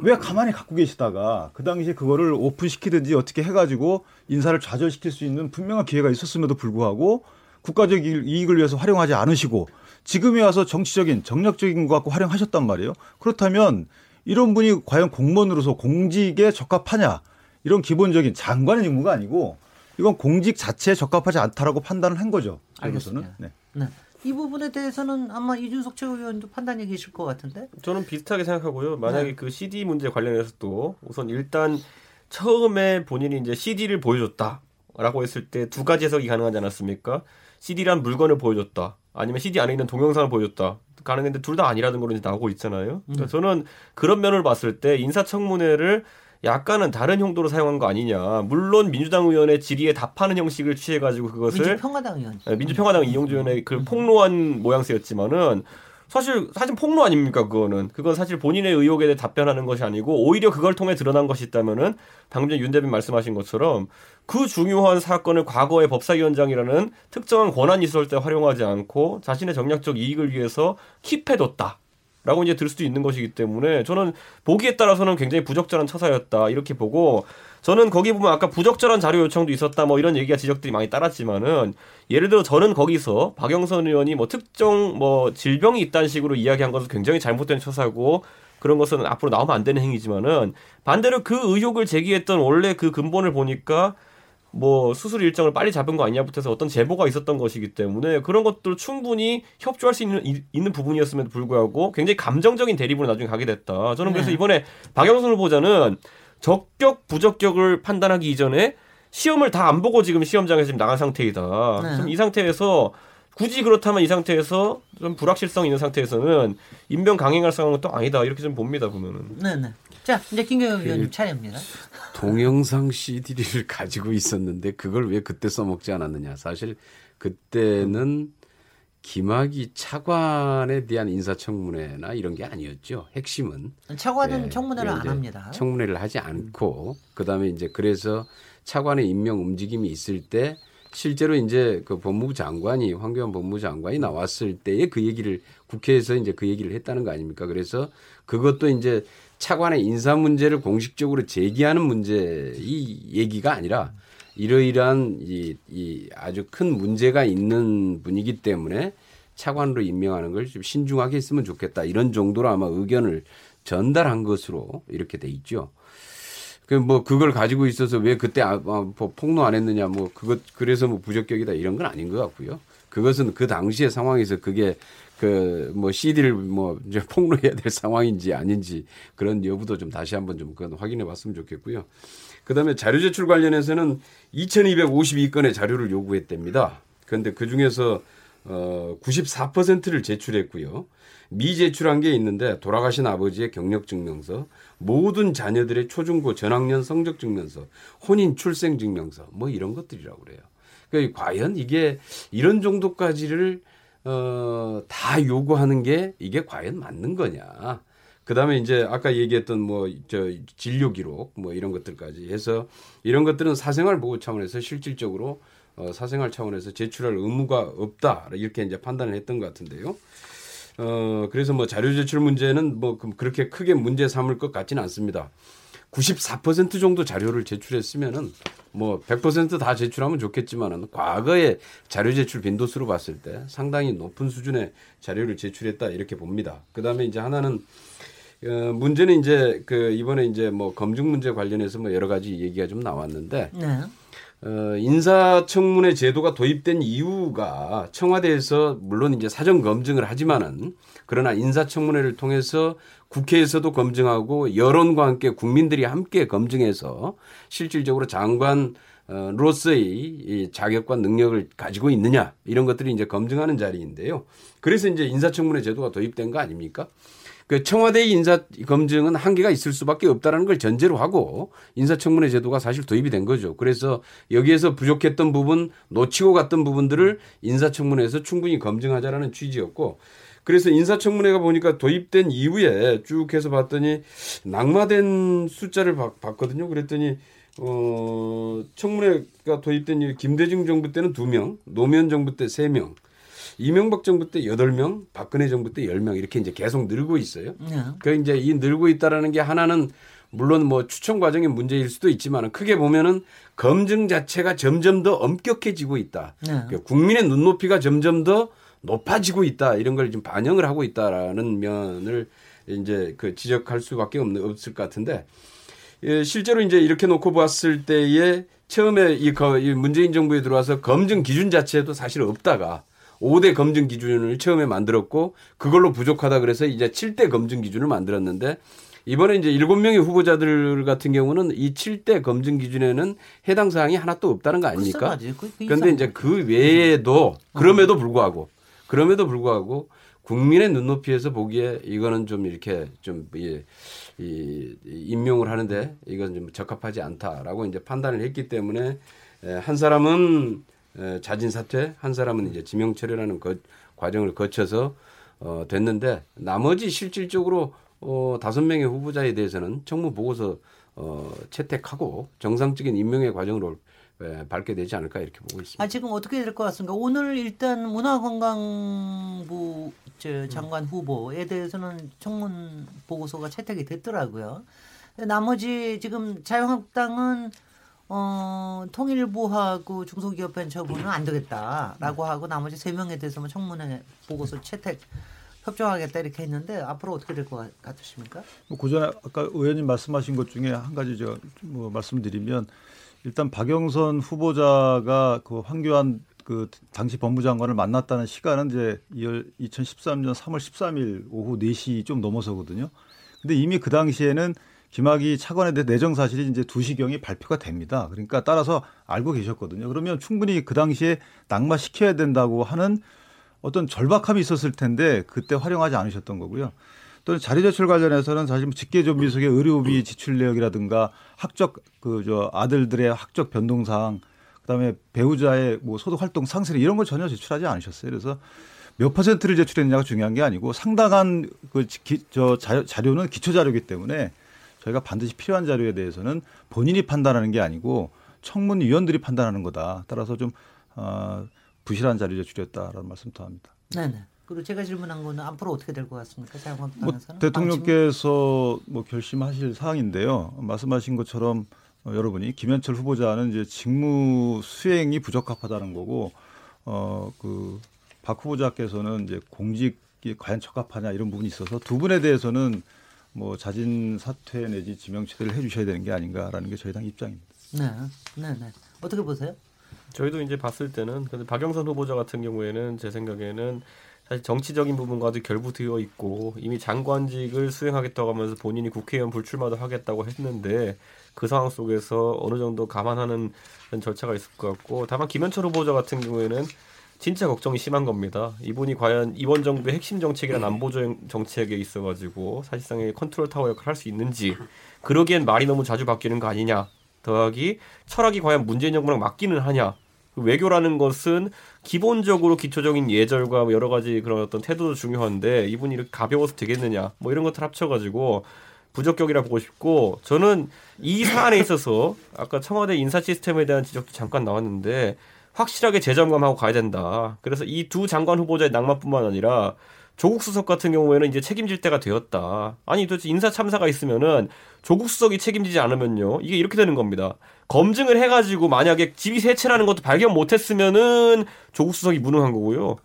왜 가만히 갖고 계시다가 그 당시에 그거를 오픈시키든지 어떻게 해가지고 인사를 좌절시킬 수 있는 분명한 기회가 있었음에도 불구하고 국가적 이익을 위해서 활용하지 않으시고 지금에 와서 정치적인 정략적인 것 갖고 활용하셨단 말이에요. 그렇다면 이런 분이 과연 공무원으로서 공직에 적합하냐 이런 기본적인 장관의 직무가 아니고 이건 공직 자체에 적합하지 않다라고 판단을 한 거죠.
알겠습니다.
네.
네. 이 부분에 대해서는 아마 이준석 최고위원도 판단이 계실 것 같은데.
저는 비슷하게 생각하고요. 만약에
네.
그 CD 문제 관련해서도 우선 일단 처음에 본인이 이제 CD를 보여줬다라고 했을 때 두 가지 해석이 가능하지 않았습니까? CD란 물건을 보여줬다. 아니면 CD 안에 있는 동영상을 보여줬다. 가능했는데 둘 다 아니라는 걸로 이제 나오고 있잖아요. 그러니까 저는 그런 면을 봤을 때 인사청문회를 약간은 다른 용도로 사용한 거 아니냐. 물론 민주당 의원의 질의에 답하는 형식을 취해가지고 그것을
민주평화당 의원.
네, 민주평화당 이용주 의원의 그 폭로한 모양새였지만은 사실 사실 폭로 아닙니까 그거는 그건 사실 본인의 의혹에 대해 답변하는 것이 아니고 오히려 그걸 통해 드러난 것이 있다면은 방금 전에 윤 대변인 말씀하신 것처럼 그 중요한 사건을 과거의 법사위원장이라는 특정한 권한이 있을 때 활용하지 않고 자신의 정략적 이익을 위해서 킵해뒀다. 라고 이제 들 수도 있는 것이기 때문에 저는 보기에 따라서는 굉장히 부적절한 처사였다 이렇게 보고 저는 거기 보면 아까 부적절한 자료 요청도 있었다 뭐 이런 얘기가 지적들이 많이 따랐지만은 예를 들어 저는 거기서 박영선 의원이 뭐 특정 뭐 질병이 있다는 식으로 이야기한 것은 굉장히 잘못된 처사고 그런 것은 앞으로 나오면 안 되는 행위지만은 반대로 그 의혹을 제기했던 원래 그 근본을 보니까 뭐 수술 일정을 빨리 잡은 거 아니냐부터 해서 어떤 제보가 있었던 것이기 때문에 그런 것들 충분히 협조할 수 있는 이- 있는 부분이었음에도 불구하고 굉장히 감정적인 대립으로 나중에 가게 됐다. 저는 그래서
네.
이번에 박영선 후보자는 적격 부적격을 판단하기 이전에 시험을 다 안 보고 지금 시험장에서 지금 나간 상태이다.
네.
이 상태에서 굳이 그렇다면 이 상태에서 좀 불확실성 있는 상태에서는 임명 강행할 상황은 또 아니다 이렇게 좀 봅니다 보면은.
네네. 자 이제 김경영
그
의원님 차례입니다.
동영상 CD를 가지고 있었는데 그걸 왜 그때 써먹지 않았느냐. 사실 그때는 김학의 차관에 대한 인사청문회나 이런 게 아니었죠. 핵심은
차관은
예,
청문회를 안
이제
합니다.
청문회를 하지 않고 그다음에 이제 그래서 차관의 임명 움직임이 있을 때 실제로 이제 그 법무부 장관이 황교안 법무부 장관이 나왔을 때에 그 얘기를 국회에서 이제 그 얘기를 했다는 거 아닙니까? 그래서 그것도 이제 차관의 인사 문제를 공식적으로 제기하는 문제 이 얘기가 아니라 이러이러한 이, 이 아주 큰 문제가 있는 분이기 때문에 차관으로 임명하는 걸 좀 신중하게 했으면 좋겠다 이런 정도로 아마 의견을 전달한 것으로 이렇게 돼 있죠. 그 뭐 그걸 가지고 있어서 왜 그때 아, 아, 뭐 폭로 안 했느냐 뭐 그것 그래서 뭐 부적격이다 이런 건 아닌 것 같고요. 그것은 그 당시의 상황에서 그게 그 뭐 CD를 뭐 이제 폭로해야 될 상황인지 아닌지 그런 여부도 좀 다시 한번 좀 그건 확인해 봤으면 좋겠고요. 그다음에 자료 제출 관련해서는 2,252건의 자료를 요구했답니다. 그런데 그 중에서 어 94%를 제출했고요. 미제출한 게 있는데 돌아가신 아버지의 경력 증명서, 모든 자녀들의 초중고 전학년 성적 증명서, 혼인 출생 증명서 뭐 이런 것들이라고 그래요. 그 과연 이게 이런 정도까지를 어, 다 요구하는 게 이게 과연 맞는 거냐? 그 다음에 이제 아까 얘기했던 뭐 저 진료 기록 뭐 이런 것들까지 해서 이런 것들은 사생활 보호 차원에서 실질적으로 어, 사생활 차원에서 제출할 의무가 없다 이렇게 이제 판단을 했던 것 같은데요. 어 그래서 뭐 자료 제출 문제는 뭐 그- 그렇게 크게 문제 삼을 것 같지는 않습니다. 94% 정도 자료를 제출했으면은 뭐 100%다 제출하면 좋겠지만은 과거의 자료 제출 빈도수로 봤을 때 상당히 높은 수준의 자료를 제출했다 이렇게 봅니다. 그다음에 이제 하나는 어, 문제는 이제 그 이번에 이제 뭐 검증 문제 관련해서 뭐 여러 가지 얘기가 좀 나왔는데
네.
어, 인사청문회 제도가 도입된 이유가 청와대에서 물론 이제 사전 검증을 하지만은 그러나 인사청문회를 통해서 국회에서도 검증하고 여론과 함께 국민들이 함께 검증해서 실질적으로 장관 어, 로서의 이 자격과 능력을 가지고 있느냐 이런 것들이 이제 검증하는 자리인데요. 그래서 이제 인사청문회 제도가 도입된 거 아닙니까? 그 청와대의 인사 검증은 한계가 있을 수밖에 없다라는 걸 전제로 하고 인사청문회 제도가 사실 도입이 된 거죠. 그래서 여기에서 부족했던 부분, 놓치고 갔던 부분들을 인사청문회에서 충분히 검증하자라는 취지였고 그래서 인사청문회가 보니까 도입된 이후에 쭉 해서 봤더니 낙마된 숫자를 봤, 봤거든요. 그랬더니 어 청문회가 도입된 이후 김대중 정부 때는 두 명, 노무현 정부 때세 명, 이명박 정부 때 여덟 명, 박근혜 정부 때열명 이렇게 이제 계속 늘고 있어요.
네.
그 이제 이 늘고 있다라는 게 하나는 물론 뭐 추천 과정의 문제일 수도 있지만 크게 보면은 검증 자체가 점점 더 엄격해지고 있다.
네.
그 국민의 눈높이가 점점 더 높아지고 있다. 이런 걸좀 반영을 하고 있다라는 면을 이제 그 지적할 수밖에 없는 없을 것 같은데 예, 실제로 이제 이렇게 놓고 봤을 때에 처음에 이, 거, 이 문재인 정부에 들어와서 검증 기준 자체도 사실 없다가 5대 검증 기준을 처음에 만들었고 그걸로 부족하다 그래서 이제 7대 검증 기준을 만들었는데 이번에 이제 7명의 후보자들 같은 경우는 이 7대 검증 기준에는 해당 사항이 하나도 없다는 거 아닙니까?
그-
그런데 이제. 그 외에도 그럼에도 불구하고 그럼에도 불구하고 국민의 눈높이에서 보기에 이거는 좀 이렇게 좀 이, 이, 이 임명을 하는데 이건 좀 적합하지 않다라고 이제 판단을 했기 때문에 에, 한 사람은 에, 자진 사퇴, 한 사람은 이제 지명 처리라는 거, 과정을 거쳐서 어, 됐는데 나머지 실질적으로 어, 다섯 명의 후보자에 대해서는 청문 보고서 어, 채택하고 정상적인 임명의 과정으로 에, 밟게 되지 않을까 이렇게 보고 있습니다.
아 지금 어떻게 될 것 같습니까? 오늘 일단 문화관광부 저 장관 후보에 대해서는 청문 보고서가 채택이 됐더라고요. 나머지 지금 자유한국당은 어, 통일부하고 중소기업회 처분은 안 되겠다라고 하고 나머지 세 명에 대해서만 청문회 보고서 채택 협조하겠다 이렇게 했는데 앞으로 어떻게 될 것 같으십니까?
뭐 그전에 아까 의원님 말씀하신 것 중에 한 가지 저뭐 말씀드리면 일단 박영선 후보자가 그 황교안 그 당시 법무장관을 만났다는 시간은 이제 2013년 3월 13일 오후 4시 좀 넘어서거든요. 근데 이미 그 당시에는 김학의 차관에 대해 내정 사실이 이제 2시경이 발표가 됩니다. 그러니까 따라서 알고 계셨거든요. 그러면 충분히 그 당시에 낙마시켜야 된다고 하는 어떤 절박함이 있었을 텐데 그때 활용하지 않으셨던 거고요. 또 자료 제출 관련해서는 사실 뭐 직계존 비속의 의료비 지출 내역이라든가 학적 그 저 아들들의 학적 변동 사항 그다음에 배우자의 뭐 소득 활동 상세 이런 걸 전혀 제출하지 않으셨어요. 그래서 몇 퍼센트를 제출했냐가 중요한 게 아니고 상당한 그저 자료는 기초 자료이기 때문에 저희가 반드시 필요한 자료에 대해서는 본인이 판단하는 게 아니고 청문위원들이 판단하는 거다. 따라서 좀 어, 부실한 자료 제출이었다라는 말씀 더 합니다.
네네. 그리고 제가 질문한 거는 앞으로 어떻게 될 것 같습니까?
뭐
자유한국당에서는
대통령께서 뭐 결심하실 사항인데요. 말씀하신 것처럼 어, 여러분이 김현철 후보자는 이제 직무 수행이 부적합하다는 거고 어그 박 후보자께서는 이제 공직이 과연 적합하냐 이런 부분이 있어서 두 분에 대해서는 뭐 자진 사퇴 내지 지명 처리를 해주셔야 되는 게 아닌가라는 게 저희 당 입장입니다.
네, 네, 네. 어떻게 보세요?
저희도 이제 봤을 때는 근데 박영선 후보자 같은 경우에는 제 생각에는 사실 정치적인 부분과도 결부되어 있고 이미 장관직을 수행하겠다고 하면서 본인이 국회의원 불출마도 하겠다고 했는데 그 상황 속에서 어느 정도 감안하는 절차가 있을 것 같고 다만 김현철 후보자 같은 경우에는 진짜 걱정이 심한 겁니다. 이분이 과연 이번 정부의 핵심 정책이란 안보 정책에 있어 가지고 사실상의 컨트롤 타워 역할을 할 수 있는지 그러기엔 말이 너무 자주 바뀌는 거 아니냐. 더하기 철학이 과연 문재인 정부랑 맞기는 하냐. 외교라는 것은 기본적으로 기초적인 예절과 여러 가지 그런 어떤 태도도 중요한데 이분이 이렇게 가벼워서 되겠느냐. 뭐 이런 것들 합쳐가지고 부적격이라 보고 싶고 저는 이 사안에 있어서 아까 청와대 인사 시스템에 대한 지적도 잠깐 나왔는데 확실하게 재점검하고 가야 된다. 그래서 이 두 장관 후보자의 낙마뿐만 아니라 조국 수석 같은 경우에는 이제 책임질 때가 되었다. 아니 도대체 인사 참사가 있으면은 조국 수석이 책임지지 않으면요 이게 이렇게 되는 겁니다. 검증을 해가지고 만약에 집이 세채라는 것도 발견 못했으면은 조국 수석이 무능한 거고요.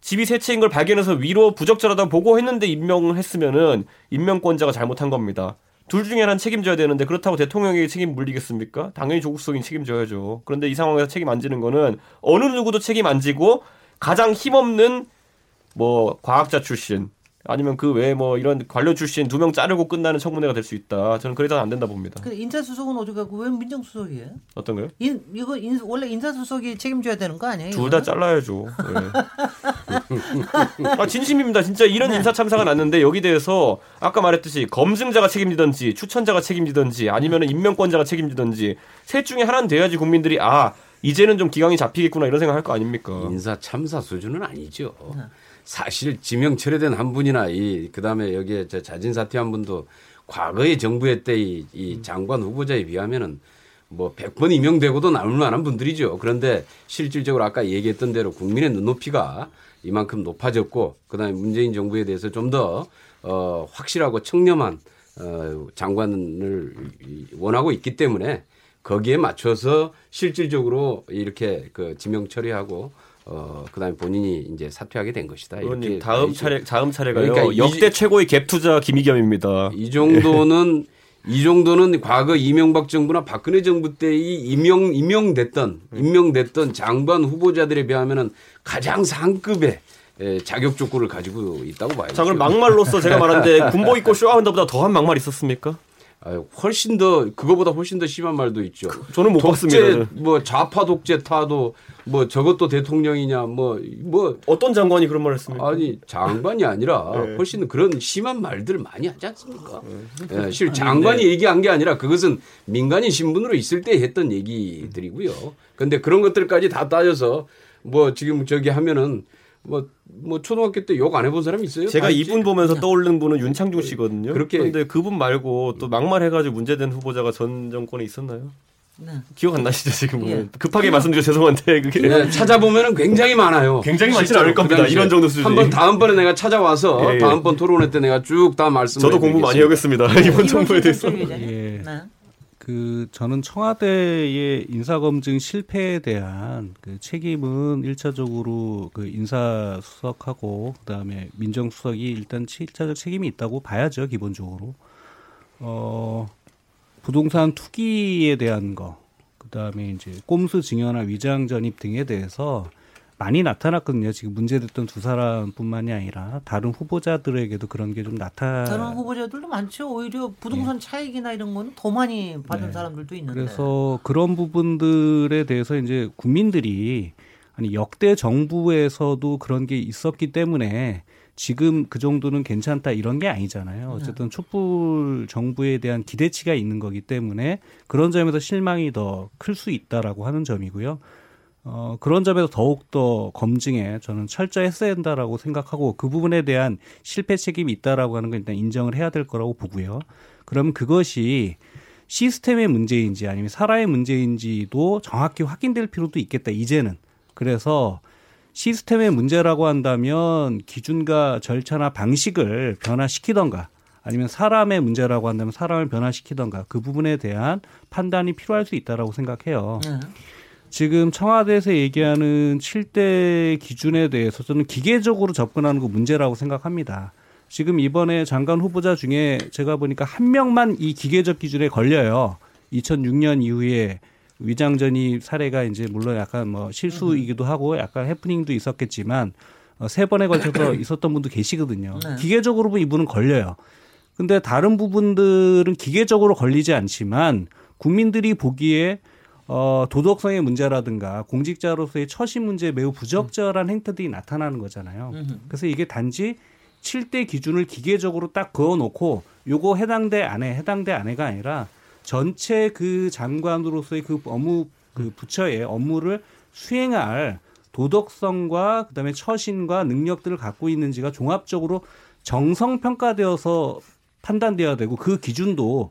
집이 세채인 걸 발견해서 위로 부적절하다고 보고했는데 임명을 했으면은 임명권자가 잘못한 겁니다. 둘 중에 하나는 책임져야 되는데 그렇다고 대통령에게 책임 물리겠습니까? 당연히 조국 수석이 책임져야죠. 그런데 이 상황에서 책임 안 지는 거는 어느 누구도 책임 안 지고 가장 힘없는 뭐 과학자 출신 아니면 그 외에 뭐 이런 관료 출신 두 명 자르고 끝나는 청문회가 될 수 있다. 저는 그래서는 안 된다 봅니다.
그 인사수석은 어디 가고 왜 민정수석이에요?
어떤 거요?
인, 이거 인, 원래 인사수석이 책임져야 되는 거 아니에요?
둘 다? 잘라야죠. 네. 아 진심입니다. 진짜 이런 인사 참사가 났는데 여기 대해서 아까 말했듯이 검증자가 책임지든지 추천자가 책임지든지 아니면 임명권자가 책임지든지 셋 중에 하나는 돼야지 국민들이 아 이제는 좀 기강이 잡히겠구나 이런 생각할 거 아닙니까?
인사 참사 수준은 아니죠. 사실 지명 철회된 한 분이나 이 그다음에 여기에 저 자진 사퇴한 분도 과거의 정부의 때이 이 장관 후보자에 비하면은 뭐 100번 임명되고도 남을 만한 분들이죠. 그런데 실질적으로 아까 얘기했던 대로 국민의 눈높이가 이만큼 높아졌고 그다음에 문재인 정부에 대해서 좀 더 어, 확실하고 청렴한 어, 장관을 이- 원하고 있기 때문에 거기에 맞춰서 실질적으로 이렇게 그 지명 처리하고 어 그다음에 본인이 이제 사퇴하게 된 것이다. 이렇게
다음. 차례 다음 차례가요.
그러니까 이-
역대 최고의 갭 투자 김희겸입니다.
이 정도는 이 정도는 과거 이명박 정부나 박근혜 정부 때 이 임명 임명됐던 임명됐던 장관 후보자들에 비하면은 가장 상급의 에, 자격 조건을 가지고 있다고 봐야죠.
자 그럼 막말로서 제가 말한데 군복 입고 쇼하는데보다 더한 막말 있었습니까?
아유, 훨씬 더 그거보다 훨씬 더 심한 말도 있죠.
저는 못
독재
봤습니다.
뭐 좌파 독재 타도 뭐 저것도 대통령이냐 뭐뭐
어떤 장관이 그런 말을 했습니까?
아니 장관이 아니라
네.
훨씬 그런 심한 말들을 많이 하지 않습니까? 예, 실 장관이 얘기한 게 아니라 그것은 민간인 신분으로 있을 때 했던 얘기들이고요. 그런데 그런 것들까지 다 따져서 뭐 지금 저기 하면은 뭐 뭐 초등학교 때 욕 안 해본 사람 있어요?
제가
다 있지?
이분 보면서 떠오르는 분은 윤창중 씨거든요.
그렇게-
그런데 그분 말고 또 막말해가지고 문제된 후보자가 전 정권에 있었나요?
네.
기억 안 나시죠 지금?
예.
급하게 말씀드려 죄송한데 그게
네, 찾아보면은 굉장히 많아요.
굉장히
실제로
않을 겁니다.
그.
이런 정도 수준이.
한번 다음번에 내가 찾아와서
예, 예.
다음번 토론회 때 내가 쭉 다 말씀을
저도 공부 많이. 하겠습니다. 이번 정부에 대해서.
예.
네.
그 저는 청와대의 인사검증 실패에 대한 그 책임은 일차적으로 그 인사수석하고 그다음에 민정수석이 일단 일차적 책임이 있다고 봐야죠 기본적으로. 어 부동산 투기에 대한 거 그다음에 이제 꼼수 증여나 위장 전입 등에 대해서 많이 나타났거든요. 지금 문제됐던 두 사람뿐만이 아니라 다른 후보자들에게도 그런 게 좀 나타.
다른 후보자들도 많죠. 오히려 부동산 차익이나 이런 거는 더 많이 받은
네.
사람들도 있는데.
그래서 그런 부분들에 대해서 이제 국민들이 아니 역대 정부에서도 그런 게 있었기 때문에 지금 그 정도는 괜찮다 이런 게 아니잖아요. 어쨌든 촛불 정부에 대한 기대치가 있는 거기 때문에 그런 점에서 실망이 더 클 수 있다라고 하는 점이고요. 어, 그런 점에서 더욱더 검증에 저는 철저했어야 한다라고 생각하고 그 부분에 대한 실패 책임이 있다라고 하는 건 일단 인정을 해야 될 거라고 보고요. 그럼 그것이 시스템의 문제인지 아니면 사람의 문제인지도 정확히 확인될 필요도 있겠다, 이제는. 그래서 시스템의 문제라고 한다면 기준과 절차나 방식을 변화시키던가 아니면 사람의 문제라고 한다면 사람을 변화시키던가 그 부분에 대한 판단이 필요할 수 있다라고 생각해요.
네.
지금 청와대에서 얘기하는 7대 기준에 대해서 저는 기계적으로 접근하는 거 문제라고 생각합니다. 지금 이번에 장관 후보자 중에 제가 보니까 한 명만 이 기계적 기준에 걸려요. 2006년 이후에 위장전입 사례가 이제 물론 약간 뭐 실수이기도 하고 약간 해프닝도 있었겠지만 어, 세 번에 걸쳐서 있었던 분도 계시거든요.
네.
기계적으로 이분은 걸려요. 근데 다른 부분들은 기계적으로 걸리지 않지만 국민들이 보기에 어, 도덕성의 문제라든가 공직자로서의 처신 문제에 매우 부적절한 행태들이 나타나는 거잖아요. 그래서 이게 단지 7대 기준을 기계적으로 딱 그어놓고 요거 해당돼 안해 해당돼 안해가 아니라 전체 그 장관으로서의 그 업무 그 부처의 업무를 수행할 도덕성과 그다음에 처신과 능력들을 갖고 있는지가 종합적으로 정성 평가되어서 판단돼야 되고 그 기준도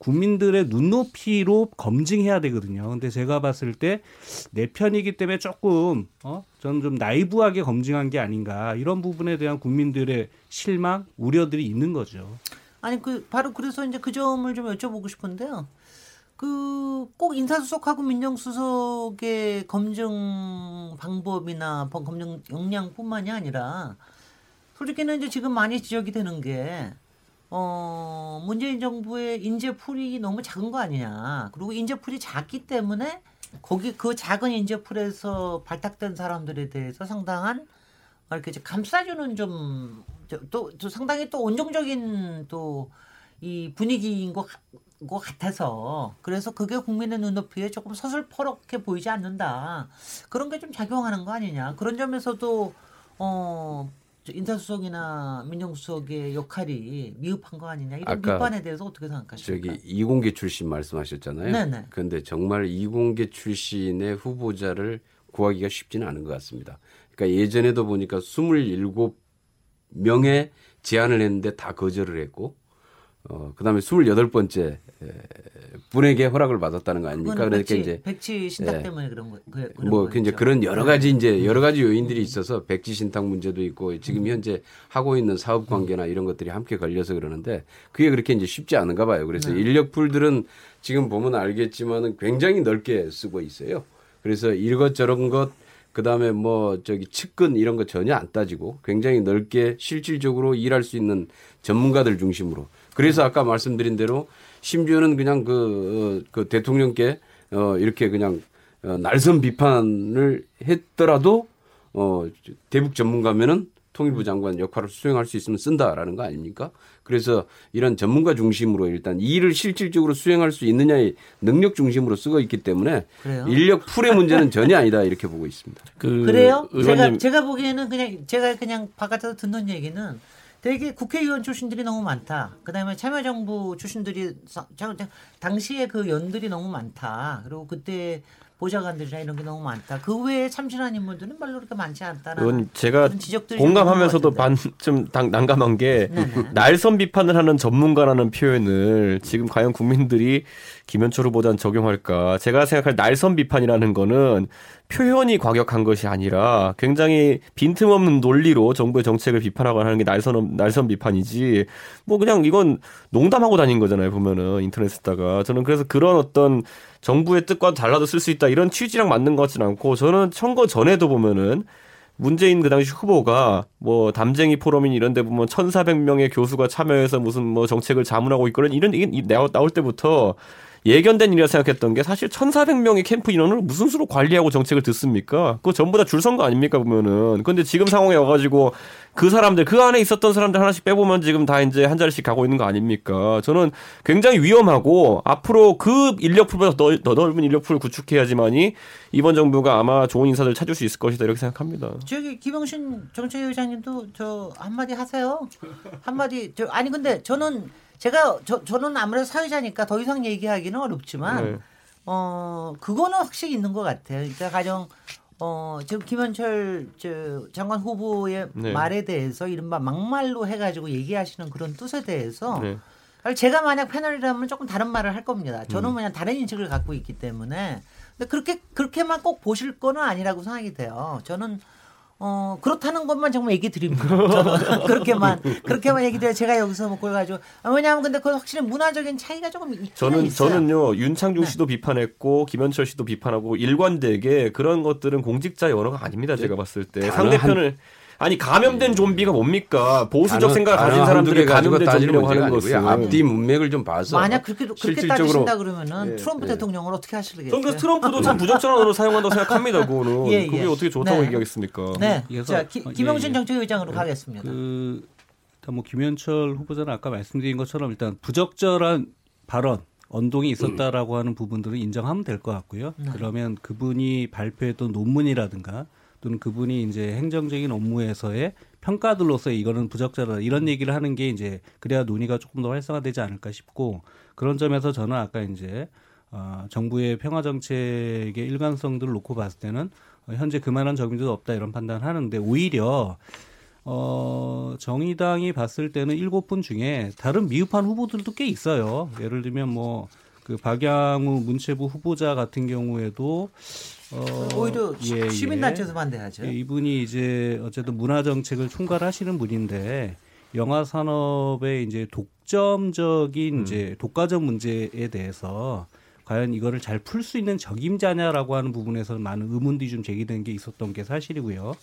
국민들의 눈높이로 검증해야 되거든요. 근데 제가 봤을 때 내 편이기 때문에 조금 어 저는 좀 나이브하게 검증한 게 아닌가 이런 부분에 대한 국민들의 실망, 우려들이 있는 거죠.
아니 그 바로 그래서 이제 그 점을 좀 여쭤보고 싶은데요. 그 꼭 인사수석하고 민정수석의 검증 방법이나 번- 검증 역량뿐만이 아니라 솔직히는 이제 지금 많이 지적이 되는 게 어, 문재인 정부의 인재풀이 너무 작은 거 아니냐. 그리고 인재풀이 작기 때문에 거기 그 작은 인재풀에서 발탁된 사람들에 대해서 상당한 이렇게 이제 감싸주는 좀 또, 또 상당히 또 온정적인 또 이 분위기인 것, 같- 것 같아서. 그래서 그게 국민의 눈높이에 조금 서슬퍼렇게 보이지 않는다. 그런 게 좀 작용하는 거 아니냐. 그런 점에서도 어저 인사수석이나 민정수석의 역할이 미흡한 거 아니냐 이런 비판에 대해서 어떻게 생각하십니까?
저기 이공계 출신 말씀하셨잖아요.
네네.
그런데 정말 이공계 출신의 후보자를 구하기가 쉽지는 않은 것 같습니다. 그러니까 예전에도 보니까 27명의 제안을 했는데 다 거절을 했고 어 그다음에 28번째 분에게 허락을 받았다는 거 아닙니까? 그러니까
백치,
이제
백치 신탁
예.
때문에 그런 거 그,
뭐 이제
거였죠.
그런 여러 가지 이제 여러 가지 요인들이 있어서 백지 신탁 문제도 있고 지금 현재 하고 있는 사업 관계나 이런 것들이 함께 걸려서 그러는데 그게 그렇게 이제 쉽지 않은가 봐요. 그래서 인력 풀들은 지금 보면 알겠지만은 굉장히 넓게 쓰고 있어요. 그래서 이것저런 것 그다음에 뭐 저기 측근 이런 거 전혀 안 따지고 굉장히 넓게 실질적으로 일할 수 있는 전문가들 중심으로 그래서 아까 말씀드린 대로 심지어는 그냥 그, 어, 그 대통령께 어 이렇게 그냥 어, 날선 비판을 했더라도 어 대북 전문가면은 통일부 장관 역할을 수행할 수 있으면 쓴다라는 거 아닙니까? 그래서 이런 전문가 중심으로 일단 이 일을 실질적으로 수행할 수 있느냐의 능력 중심으로 쓰고 있기 때문에
그래요?
인력 풀의 문제는 전혀 아니다 이렇게 보고 있습니다.
그
그래요? 제가
의원님
제가 보기에는 그냥 제가 그냥 바깥에서 듣는 얘기는 되게 국회의원 출신들이 너무 많다. 그다음에 참여정부 출신들이 당시에 그 연들이 너무 많다. 그리고 그때 보좌관들이나 이런 게 너무 많다. 그 외에 참신한 인물들은 별로 그렇게 많지 않다는
제가 공감하면서도
있는 것 같은데.
반좀 난감한 게
네네.
날선 비판을 하는 전문가라는 표현을 지금 과연 국민들이 김현철 후보자는 적용할까? 제가 생각할 날선 비판이라는 거는 표현이 과격한 것이 아니라 굉장히 빈틈없는 논리로 정부의 정책을 비판하거나 하는 게 날선 날선 비판이지. 뭐 그냥 이건 농담하고 다닌 거잖아요. 보면은 인터넷에다가 저는 그래서 그런 어떤 정부의 뜻과 달라도 쓸 수 있다 이런 취지랑 맞는 것 같지는 않고 저는 선거 전에도 보면은 문재인 그 당시 후보가 뭐 담쟁이 포럼인 이런 데 보면 1,400명의 교수가 참여해서 무슨 뭐 정책을 자문하고 있거든 이런 이게 나올 때부터 예견된 일이라 생각했던 게 사실 1,400명의 캠프 인원을 무슨 수로 관리하고 정책을 듣습니까? 그거 전부 다 줄 선 거 아닙니까 보면은. 근데 지금 상황에 와가지고 그 사람들 그 안에 있었던 사람들 하나씩 빼보면 지금 다 이제 한 자리씩 가고 있는 거 아닙니까? 저는 굉장히 위험하고 앞으로 그 인력풀보다 더, 더 넓은 인력풀을 구축해야지만이 이번 정부가 아마 좋은 인사들 찾을 수 있을 것이다 이렇게 생각합니다.
저기 김영신 정책위원장님도 저 한마디 하세요. 한마디 저 아니 근데 저는 제가 저 저는 아무래도 사회자니까 더 이상 얘기하기는 어렵지만
네.
어 그거는 확실히 있는 것 같아요. 그러니까 가령 어 지금 김현철 저 장관 후보의
네.
말에 대해서 이른바 막말로 해가지고 얘기하시는 그런 뜻에 대해서
네.
제가 만약 패널이라면 조금 다른 말을 할 겁니다. 저는
음.
그냥 다른 인식을 갖고 있기 때문에 근데 그렇게 그렇게만 꼭 보실 거는 아니라고 생각이 돼요. 저는 어 그렇다는 것만 정말 얘기 드립니다. 그렇게만 그렇게만 얘기 드려 제가 여기서 뭐 그걸 가지고 아, 왜냐하면 근데 그 확실히 문화적인 차이가 조금 있긴
저는
있어요.
저는요
네.
윤창중 씨도 비판했고 김현철 씨도 비판하고 일관되게 그런 것들은 공직자의 언어가 아닙니다. 제가 봤을 때 상대편을 아니 감염된 좀비가 뭡니까 보수적
단어-
생각을 가진 사람들이 감염된 좀비라고 하는. 것은
앞뒤 문맥을 좀 봐서
만약 그렇게 그렇게
실질적으로
따지신다 그러면은
예,
트럼프
예.
대통령을 어떻게 하시겠어요?
저는 그래서 트럼프도 참 부적절한 언어를 사용한다고 생각합니다. 그거는
예,
그게
예.
어떻게 좋다고
네.
얘기하겠습니까?
네.
그래서-
자 기,
어, 예, 예.
정책위원장으로 가겠습니다.
그, 일단 뭐 김현철 후보자는 아까 말씀드린 것처럼 일단 부적절한 발언, 언동이 있었다라고 하는 부분들은 인정하면 될 것 같고요.
네.
그러면 그분이 발표했던 논문이라든가 또는 그분이 이제 행정적인 업무에서의 평가들로서 이거는 부적절하다 이런 얘기를 하는 게 이제 그래야 논의가 조금 더 활성화되지 않을까 싶고 그런 점에서 저는 아까 이제 어, 정부의 평화 정책의 일관성들을 놓고 봤을 때는 어, 현재 그만한 적임자도 없다 이런 판단을 하는데 오히려 어, 정의당이 봤을 때는 일곱 분 중에 다른 미흡한 후보들도 꽤 있어요. 예를 들면 뭐 그 박양우 문체부 후보자 같은 경우에도 어,
오히려
예, 예.
시민단체에서 반대하죠.
예, 이분이 이제 어쨌든 문화 정책을 총괄하시는 분인데 영화 산업의 이제 독점적인 이제 독과점 문제에 대해서 과연 이거를 잘 풀 수 있는 적임자냐라고 하는 부분에서 많은 의문들이 좀 제기된 게 있었던 게 사실이고요.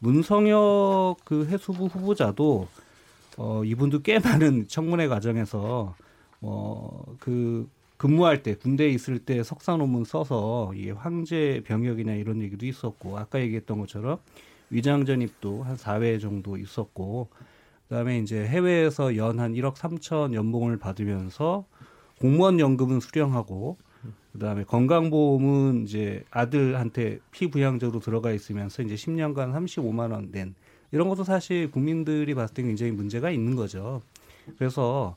문성혁 그 해수부 후보자도 어 이분도 꽤 많은 청문회 과정에서 어그 근무할 때 군대에 있을 때 석사 논문 써서 이게 황제 병역이나 이런 얘기도 있었고 아까 얘기했던 것처럼 위장 전입도 한 4회 정도 있었고 그다음에 이제 해외에서 연 한 1억 3천 연봉을 받으면서 공무원 연금은 수령하고 그다음에 건강보험은 이제 아들한테 피부양적으로 들어가 있으면서 이제 10년간 35만 원 낸 이런 것도 사실 국민들이 봤을 때 굉장히 문제가 있는 거죠. 그래서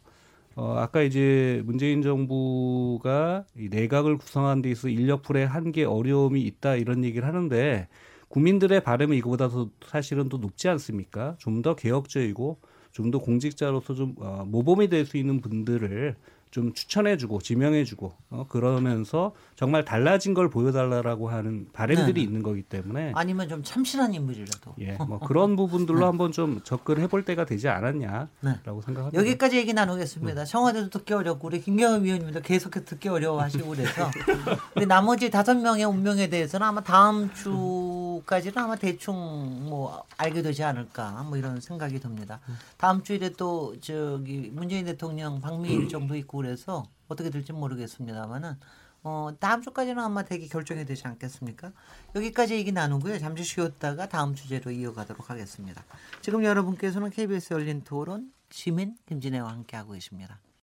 어 아까 이제 문재인 정부가 이 내각을 구성하는 데 있어서 인력 풀에 한계 어려움이 있다 이런 얘기를 하는데 국민들의 바람은 이거보다 더 사실은 더 높지 않습니까? 좀 더 개혁적이고 좀 더 공직자로서 좀 어, 모범이 될 수 있는 분들을 좀 추천해주고 지명해주고 어, 그러면서 정말 달라진 걸 보여달라고 하는 바람들이
네.
있는 거기 때문에
아니면 좀 참신한 인물이라도.
예, 뭐 그런 부분들로 한번 좀 접근해 볼 때가 되지 않았냐라고
네.
생각합니다.
여기까지 얘기 나누겠습니다. 청와대도 듣기 어렵고 우리 김경현 위원님도 계속해서 듣기 어려워하시고 그래서 우리 나머지 다섯 명의 운명에 대해서는 아마 다음 주까지는 아마 대충 뭐 알게 되지 않을까 뭐 이런 생각이 듭니다. 다음 주일에 또 저기 문재인 대통령 방미일 정도 있고 그래서 어떻게 될지 모르겠습니다만은 어, 다음 주까지는 아마 대기 결정이 되지 않겠습니까? 여기까지 얘기 나누고요. 잠시 쉬었다가 다음 주제로 이어가도록 하겠습니다. 지금 여러분께서는 KBS 열린 토론 시민 김진애와 함께하고 계십니다.